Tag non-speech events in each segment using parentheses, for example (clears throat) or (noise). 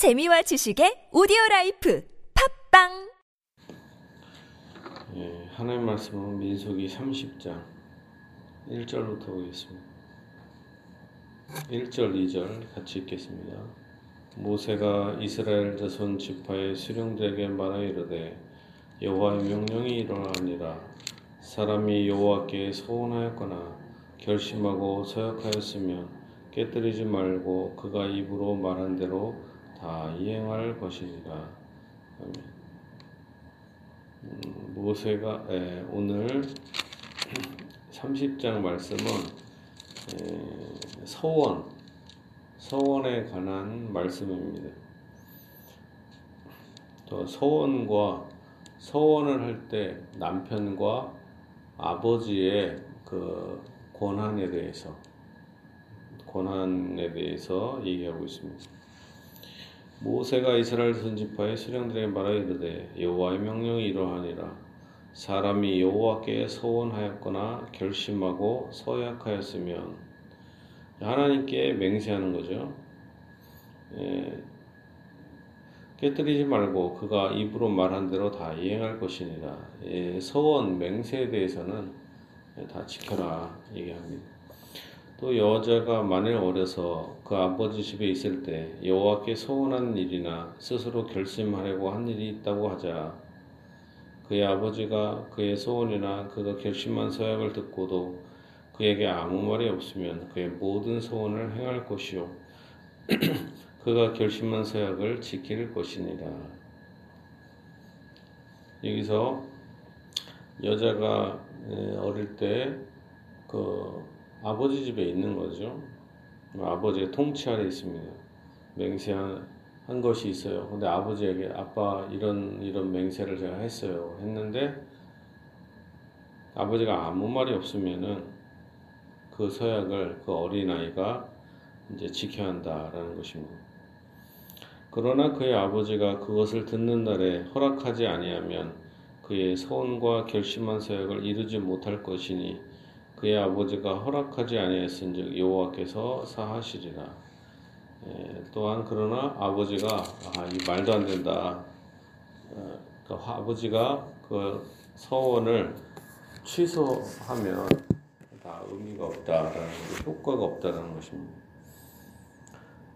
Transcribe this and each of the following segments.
재미와 지식의 오디오 life 팟빵 예, 하나님 말씀은 민수기 30장 1절부터 보겠습니다. 1절, 2절 같이 읽겠습니다. 모세가 이스라엘 자손 지파의 수령들에게 말하 이르되 여호와의 명령이 일어나니라 사람이 여호와께 서원하였거나 결심하고 서약하였으면 깨뜨리지 말고 그가 입으로 말한 대로 다 이행할 것이니라. 음, 모세가 에, 오늘 (clears throat) 30장 말씀은 에, 서원 서원에 관한 말씀입니다. 또 서원과 서원을 할 때 남편과 아버지의 그 권한에 대해서 권한에 대해서 얘기하고 있습니다. 모세가 이스라엘 선지파의 수령들에게 말하 이르되 여호와의 명령이 이러하니라 사람이 여호와께 서원하였거나 결심하고 서약하였으면 하나님께 맹세하는 거죠. 예, 깨뜨리지 말고 그가 입으로 말한 대로 다 이행할 것이니라. 예, 서원 맹세에 대해서는 다 지켜라 얘기합니다. 또 여자가 만일 어려서 그 아버지 집에 있을 때 여호와께 소원한 일이나 스스로 결심하려고 한 일이 있다고 하자 그의 아버지가 그의 소원이나 그가 결심한 서약을 듣고도 그에게 아무 말이 없으면 그의 모든 소원을 행할 것이요 (clears throat) 그가 결심한 서약을 지킬 것이니라. 여기서 여자가 어릴 때그 아버지 집에 있는 거죠. 아버지의 통치 아래 있습니다. 맹세한 한 것이 있어요. 근데 아버지에게 아빠 이런 이런 맹세를 제가 했어요. 했는데 아버지가 아무 말이 없으면은 그 서약을 그 어린 아이가 이제 지켜야 한다라는 것입니다. 그러나 그의 아버지가 그것을 듣는 날에 허락하지 아니하면 그의 서원과 결심한 서약을 이루지 못할 것이니 그의 아버지가 허락하지 아니했은즉 여호와께서 사하시리라. 에, 또한 그러나 아버지가 아, 이 말도 안 된다. 어, 그 아버지가 그 서원을 취소하면 다 의미가 없다라는 효과가 없다라는 것입니다.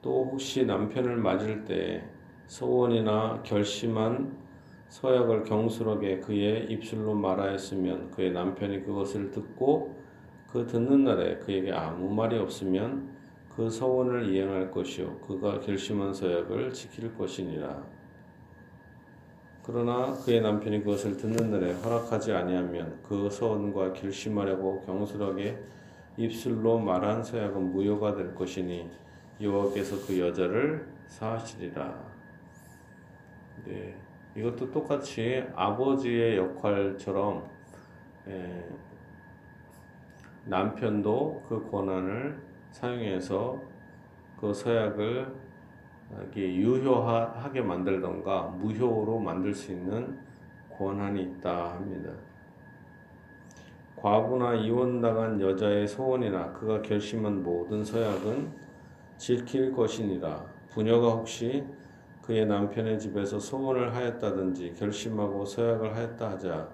또 혹시 남편을 맞을 때 소원이나 결심한 서약을 경솔하게 그의 입술로 말하였으면 그의 남편이 그것을 듣고 그 듣는 날에 그에게 아무 말이 없으면 그 서원을 이행할 것이요 그가 결심한 서약을 지킬 것이니라. 그러나 그의 남편이 그것을 듣는 날에 허락하지 아니하면 그 서원과 결심하려고 경솔하게 입술로 말한 서약은 무효가 될 것이니 여호와께서 그 여자를 사하시리라. 네, 이것도 똑같이 아버지의 역할처럼 에, 남편도 그 권한을 사용해서 그 서약을 유효하게 만들던가 무효로 만들 수 있는 권한이 있다 합니다. 과부나 이혼당한 여자의 소원이나 그가 결심한 모든 서약은 지킬 것이니라. 부녀가 혹시 그의 남편의 집에서 소원을 하였다든지 결심하고 서약을 하였다 하자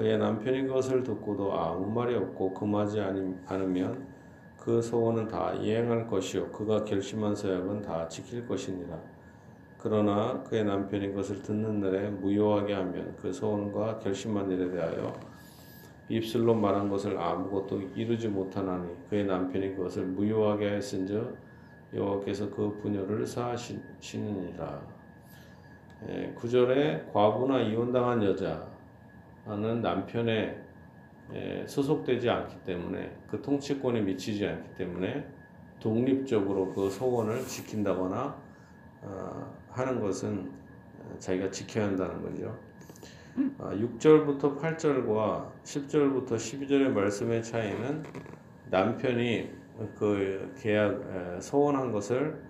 그의 남편이 그것을 듣고도 아무 말이 없고 금하지 않으면 그 소원은 다 이행할 것이요 그가 결심한 서약은 다 지킬 것이니라. 그러나 그의 남편이 그것을 듣는 날에 무효하게 하면 그 소원과 결심한 일에 대하여 입술로 말한 것을 아무것도 이루지 못하나니 그의 남편이 그것을 무효하게 했은즉 여호와께서 그 부녀를 사하시느니라. 구절에 과부나 이혼당한 여자 는 남편에 소속되지 않기 때문에 그 통치권에 미치지 않기 때문에 독립적으로 그 소원을 지킨다거나 어, 하는 것은 자기가 지켜야 한다는 거죠. 6절부터 아, 8절과 10절부터 12절의 말씀의 차이는 남편이 그 계약 소원한 것을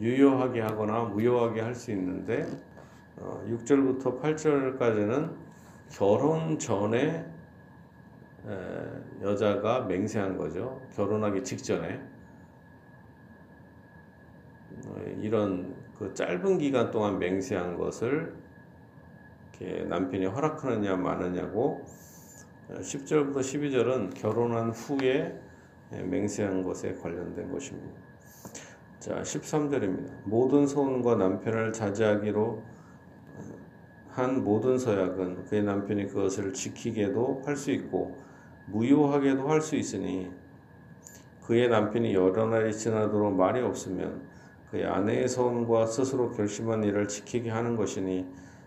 유효하게 하거나 무효하게 할 수 있는데 6절부터 어, 8절까지는 결혼 전에 여자가 맹세한 거죠. 결혼하기 직전에 어, 이런 그 짧은 기간 동안 맹세한 것을 남편이 허락하느냐 마느냐고 10절부터 12절은 결혼한 후에 맹세한 것에 관련된 것입니다. 자, 13절입니다. 모든 소원과 남편을 자제하기로 한 모든 서약은 그의 남편이 그것을 지키게도 할 수 있고 무효하게도 할 수 있으니 그의 남편이 여러 날이 지나도록 말이 없으면 그의 아내의 소원과 스스로 결심한 일을 지키게 하는 것이니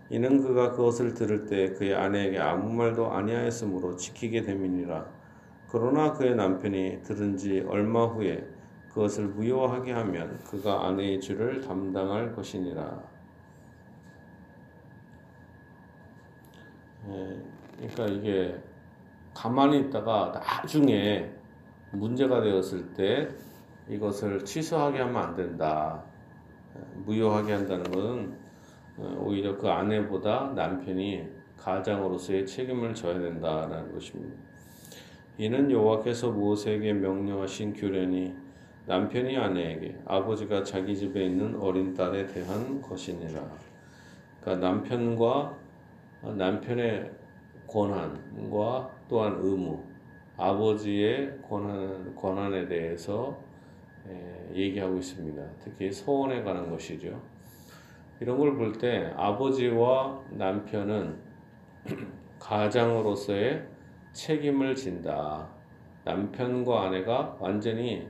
이는 그가 그것을 들을 때 그의 아내에게 아무 말도 아니하였으므로 지키게 됨이니라. 그러나 그의 남편이 들은 지 얼마 후에 그것을 무효하게 하면 그가 아내의 죄를 담당할 것이니라. 예, 그러니까 이게 가만히 있다가 나중에 문제가 되었을 때 이것을 취소하게 하면 안 된다. 예, 무효하게 한다는 것은 어, 오히려 그 아내보다 남편이 가장으로서의 책임을 져야 된다는 것입니다. 이는 여호와께서 모세에게 명령하신 규례니 남편이 아내에게 아버지가 자기 집에 있는 어린 딸에 대한 것이니라. 그러니까 남편과 남편의 권한과 또한 의무, 아버지의 권한, 권한에 대해서 얘기하고 있습니다. 특히 소원에 관한 것이죠. 이런 걸 볼 때 아버지와 남편은 (clears throat) 가장으로서의 책임을 진다. 남편과 아내가 완전히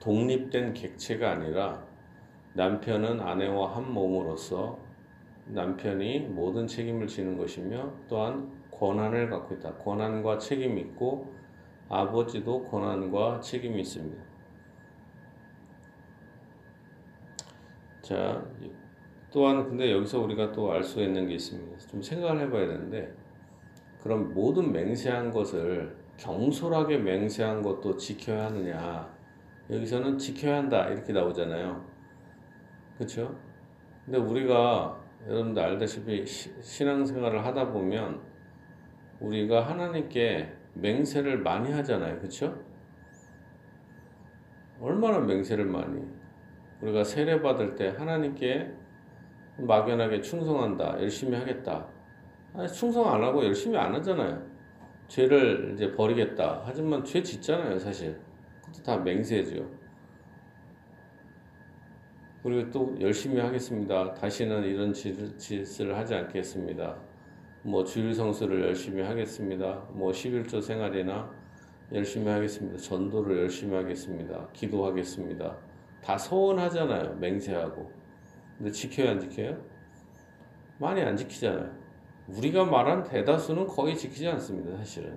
독립된 객체가 아니라 남편은 아내와 한 몸으로서 남편이 모든 책임을 지는 것이며 또한 권한을 갖고 있다. 권한과 책임이 있고 아버지도 권한과 책임이 있습니다. 자, 또한 근데 여기서 우리가 또 알 수 있는 게 있습니다. 좀 생각을 해봐야 되는데 그럼 모든 맹세한 것을 경솔하게 맹세한 것도 지켜야 하느냐? 여기서는 지켜야 한다 이렇게 나오잖아요. 그렇죠? 근데 우리가 여러분들 알다시피 신앙생활을 하다 보면 우리가 하나님께 맹세를 많이 하잖아요. 그렇죠? 얼마나 맹세를 많이 우리가 세례 받을 때 하나님께 막연하게 충성한다. 열심히 하겠다. 아니, 충성 안 하고 열심히 안 하잖아요. 죄를 이제 버리겠다. 하지만 죄 짓잖아요, 사실. 그것도 다 맹세죠. 그리고 또 열심히 하겠습니다. 다시는 이런 짓을 하지 않겠습니다. 뭐 주일 성수를 열심히 하겠습니다. 뭐 11조 생활이나 열심히 하겠습니다. 전도를 열심히 하겠습니다. 기도하겠습니다. 다 서원하잖아요. 맹세하고. 근데 지켜야 안 지켜요? 많이 안 지키잖아요. 우리가 말한 대다수는 거의 지키지 않습니다. 사실은.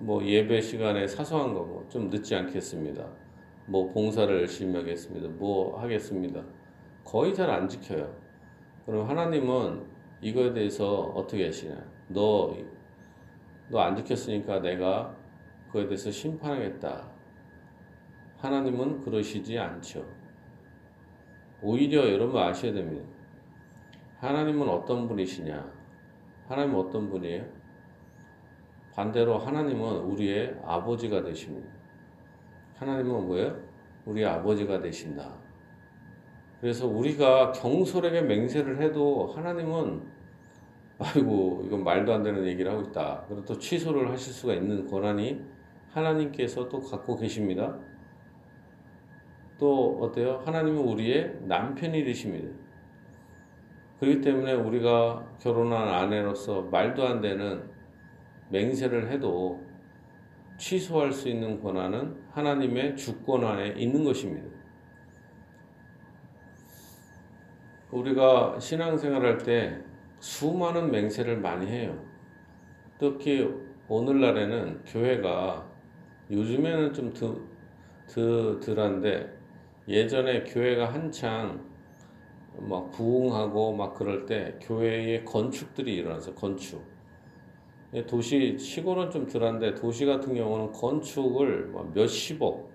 뭐 예배 시간에 사소한 거 뭐 좀 늦지 않겠습니다. 뭐 봉사를 열심히 하겠습니다. 뭐 하겠습니다. 거의 잘 안 지켜요. 그럼 하나님은 이거에 대해서 어떻게 하시냐? 너, 너 안 지켰으니까 내가 그에 대해서 심판하겠다. 하나님은 그러시지 않죠. 오히려 여러분 아셔야 됩니다. 하나님은 어떤 분이시냐? 하나님은 어떤 분이에요? 반대로 하나님은 우리의 아버지가 되십니다. 하나님은 뭐예요? 우리 아버지가 되신다. 그래서 우리가 경솔하게 맹세를 해도 하나님은 아이고 이건 말도 안 되는 얘기를 하고 있다. 그리고 또 취소를 하실 수가 있는 권한이 하나님께서 또 갖고 계십니다. 또 어때요? 하나님은 우리의 남편이 되십니다. 그렇기 때문에 우리가 결혼한 아내로서 말도 안 되는 맹세를 해도 취소할 수 있는 권한은 하나님의 주권 안에 있는 것입니다. 우리가 신앙생활 할때 수많은 맹세를 많이 해요. 특히 오늘날에는 교회가 요즘에는 좀 드, 드, 덜한데 예전에 교회가 한창 막 부흥하고 막 그럴 때 교회의 건축들이 일어나서 건축. 예, 도시 시골은 좀 덜한데 도시 같은 경우는 건축을 몇십억,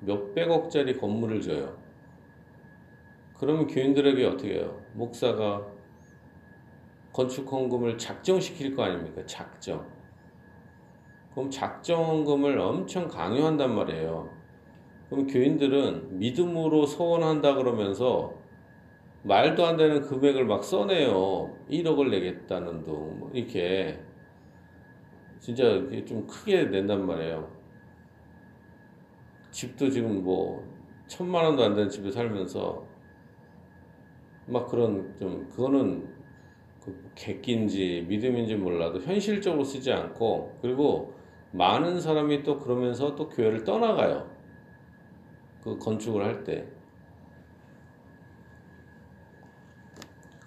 몇백억짜리 건물을 져요. 그러면 교인들에게 어떻게 해요? 목사가 건축 헌금을 작정시킬 거 아닙니까? 작정. 그럼 작정 헌금을 엄청 강요한단 말이에요. 그럼 교인들은 믿음으로 소원한다 그러면서 말도 안 되는 금액을 막 써내요. 1억을 내겠다는 둥, 뭐 이렇게. 진짜 좀 크게 낸단 말이에요. 집도 지금 뭐, 천만 원도 안 되는 집에 살면서, 막 그런 좀, 그거는 그 객기인지 믿음인지 몰라도 현실적으로 쓰지 않고, 그리고 많은 사람이 또 그러면서 또 교회를 떠나가요. 그 건축을 할 때.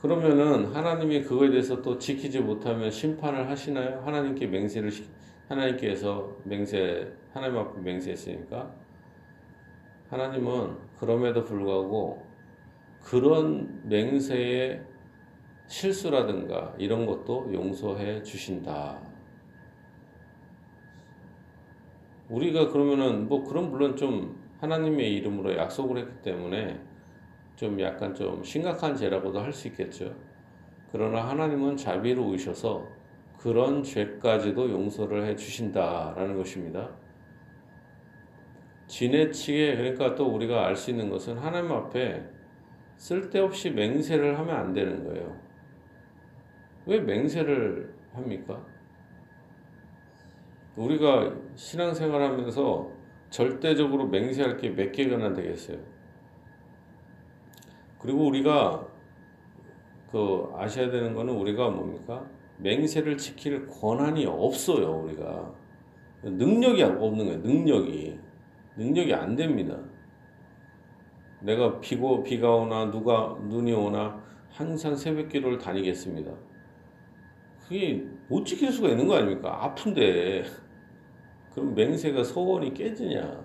그러면은 하나님이 그거에 대해서 또 지키지 못하면 심판을 하시나요? 하나님께 맹세를 하나님께서 맹세 하나님 앞에 맹세했으니까 하나님은 그럼에도 불구하고 그런 맹세의 실수라든가 이런 것도 용서해 주신다. 우리가 그러면은 뭐 그런 물론 좀 하나님의 이름으로 약속을 했기 때문에 좀 약간 좀 심각한 죄라고도 할 수 있겠죠. 그러나 하나님은 자비로우셔서 그런 죄까지도 용서를 해 주신다라는 것입니다. 지네치게 그러니까 또 우리가 알 수 있는 것은 하나님 앞에 쓸데없이 맹세를 하면 안 되는 거예요. 왜 맹세를 합니까? 우리가 신앙생활 하면서 절대적으로 맹세할 게 몇 개나 되겠어요. 그리고 우리가 그 아셔야 되는 거는 우리가 뭡니까? 맹세를 지킬 권한이 없어요, 우리가. 능력이 없는 거예요, 능력이. 능력이 안 됩니다. 내가 비고, 비가 오나, 누가, 눈이 오나, 항상 새벽 기도를 다니겠습니다. 그게 못 지킬 수가 있는 거 아닙니까? 아픈데. 그럼 맹세가 소원이 깨지냐?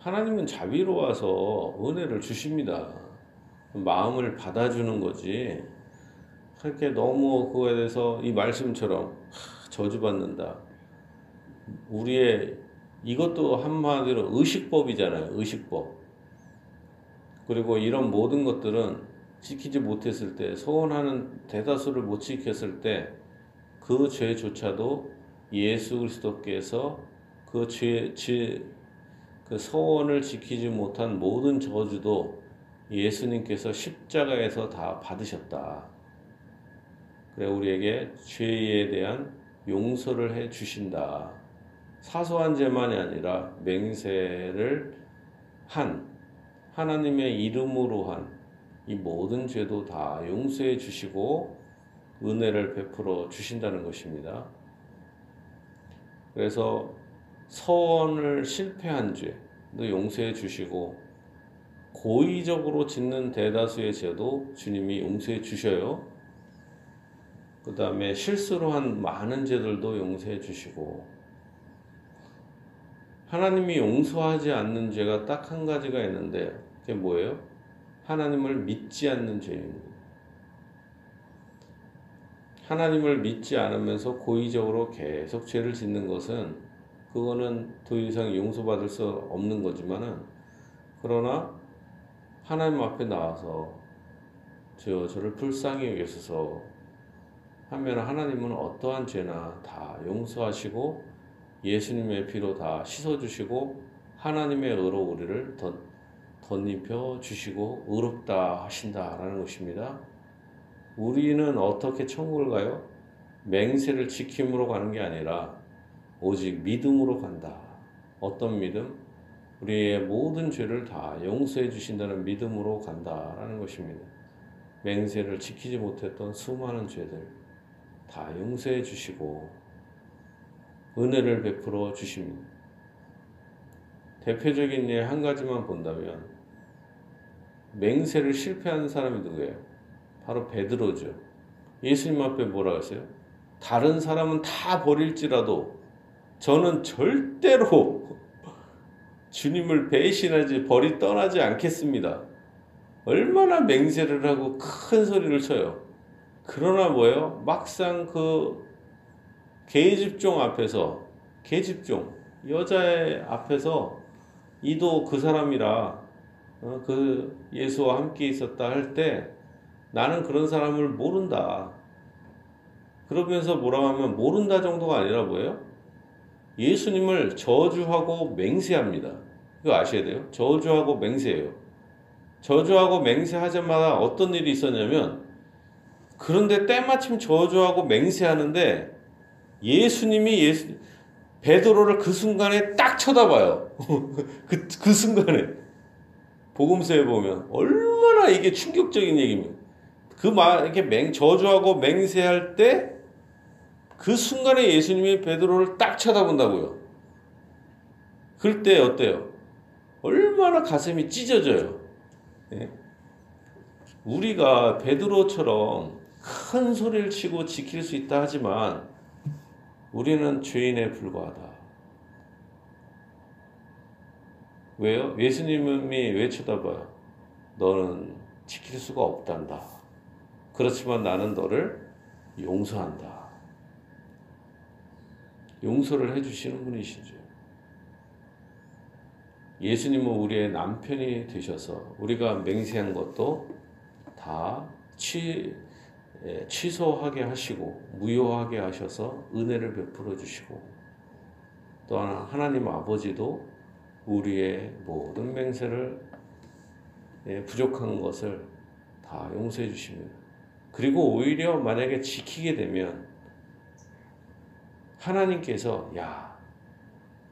하나님은 자비로워서 은혜를 주십니다. 마음을 받아주는 거지. 그렇게 너무 그거에 대해서 이 말씀처럼 저주받는다. 우리의 이것도 한마디로 의식법이잖아요. 의식법. 그리고 이런 모든 것들은 지키지 못했을 때, 소원하는 대다수를 못 지켰을 때, 그 죄조차도 예수 그리스도께서 그 죄, 죄, 그 소원을 지키지 못한 모든 저주도 예수님께서 십자가에서 다 받으셨다. 그래 우리에게 죄에 대한 용서를 해 주신다. 사소한 죄만이 아니라 맹세를 한 하나님의 이름으로 한 이 모든 죄도 다 용서해 주시고 은혜를 베풀어 주신다는 것입니다. 그래서 서원을 실패한 죄도 용서해 주시고 고의적으로 짓는 대다수의 죄도 주님이 용서해 주셔요. 그 다음에 실수로 한 많은 죄들도 용서해 주시고 하나님이 용서하지 않는 죄가 딱 한 가지가 있는데 그게 뭐예요? 하나님을 믿지 않는 죄입니다. 하나님을 믿지 않으면서 고의적으로 계속 죄를 짓는 것은 그거는 더 이상 용서받을 수 없는 거지만은 그러나 하나님 앞에 나와서 저 저를 불쌍히 여기소서 하면 하나님은 어떠한 죄나 다 용서하시고 예수님의 피로 다 씻어주시고 하나님의 의로 우리를 덧, 덧입혀 주시고 의롭다 하신다라는 것입니다. 우리는 어떻게 천국을 가요? 맹세를 지킴으로 가는 게 아니라 오직 믿음으로 간다. 어떤 믿음? 우리의 모든 죄를 다 용서해 주신다는 믿음으로 간다라는 것입니다. 맹세를 지키지 못했던 수많은 죄들 다 용서해 주시고 은혜를 베풀어 주십니다. 대표적인 예 한 가지만 본다면 맹세를 실패한 사람이 누구예요? 바로 베드로죠. 예수님 앞에 뭐라 했어요? 다른 사람은 다 버릴지라도 저는 절대로 주님을 배신하지 버리 떠나지 않겠습니다. 얼마나 맹세를 하고 큰 소리를 쳐요. 그러나 뭐예요? 막상 그 계집종 앞에서 계집종 여자의 앞에서 이도 그 사람이라 어, 그 예수와 함께 있었다 할 때 나는 그런 사람을 모른다. 그러면서 뭐라고 하면 모른다 정도가 아니라 뭐예요? 예수님을 저주하고 맹세합니다. 이거 아셔야 돼요. 저주하고 맹세예요. 저주하고 맹세하자마자 어떤 일이 있었냐면 그런데 때마침 저주하고 맹세하는데 예수님이 예수 베드로를 그 순간에 딱 쳐다봐요. (laughs) 그, 그 순간에 복음서에 보면 얼마나 이게 충격적인 얘기입니다. 그말 이렇게 맹 저주하고 맹세할 때 그 순간에 예수님이 베드로를 딱 쳐다본다고요. 그럴 때 어때요? 얼마나 가슴이 찢어져요. 예? 우리가 베드로처럼 큰 소리를 치고 지킬 수 있다 하지만 우리는 죄인에 불과하다. 왜요? 예수님이 왜 쳐다봐요? 너는 지킬 수가 없단다. 그렇지만 나는 너를 용서한다. 용서를 해주시는 분이시죠. 예수님은 우리의 남편이 되셔서 우리가 맹세한 것도 다 취, 예, 취소하게 하시고 무효하게 하셔서 은혜를 베풀어 주시고 또한 하나님 아버지도 우리의 모든 맹세를 예, 부족한 것을 다 용서해 주십니다. 그리고 오히려 만약에 지키게 되면 하나님께서 야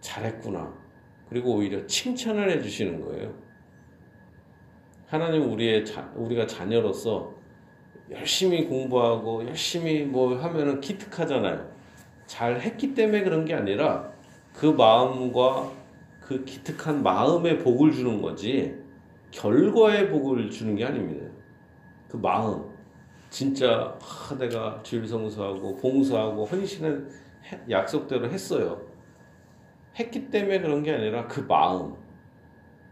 잘했구나 그리고 오히려 칭찬을 해주시는 거예요. 하나님 우리의 자, 우리가 자녀로서 열심히 공부하고 열심히 뭐 하면은 기특하잖아요. 잘 했기 때문에 그런 게 아니라 그 마음과 그 기특한 마음의 복을 주는 거지 결과의 복을 주는 게 아닙니다. 그 마음 진짜 아, 내가 주일 성수하고 봉사하고 헌신을 약속대로 했어요. 했기 때문에 그런 게 아니라 그 마음,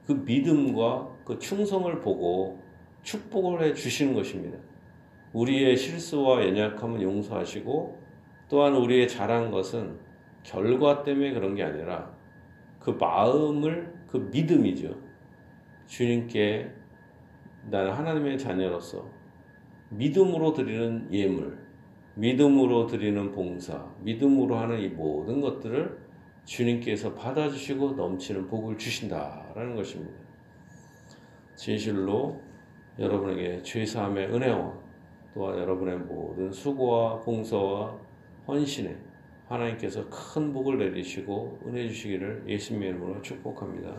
그 믿음과 그 충성을 보고 축복을 해 주시는 것입니다. 우리의 실수와 연약함은 용서하시고 또한 우리의 잘한 것은 결과 때문에 그런 게 아니라 그 마음을 그 믿음이죠. 주님께 나는 하나님의 자녀로서 믿음으로 드리는 예물, 믿음으로 드리는 봉사, 믿음으로 하는 이 모든 것들을 주님께서 받아주시고 넘치는 복을 주신다라는 것입니다. 진실로 여러분에게 죄사함의 은혜와 또한 여러분의 모든 수고와 봉사와 헌신에 하나님께서 큰 복을 내리시고 은혜 주시기를 예수님의 이름으로 축복합니다.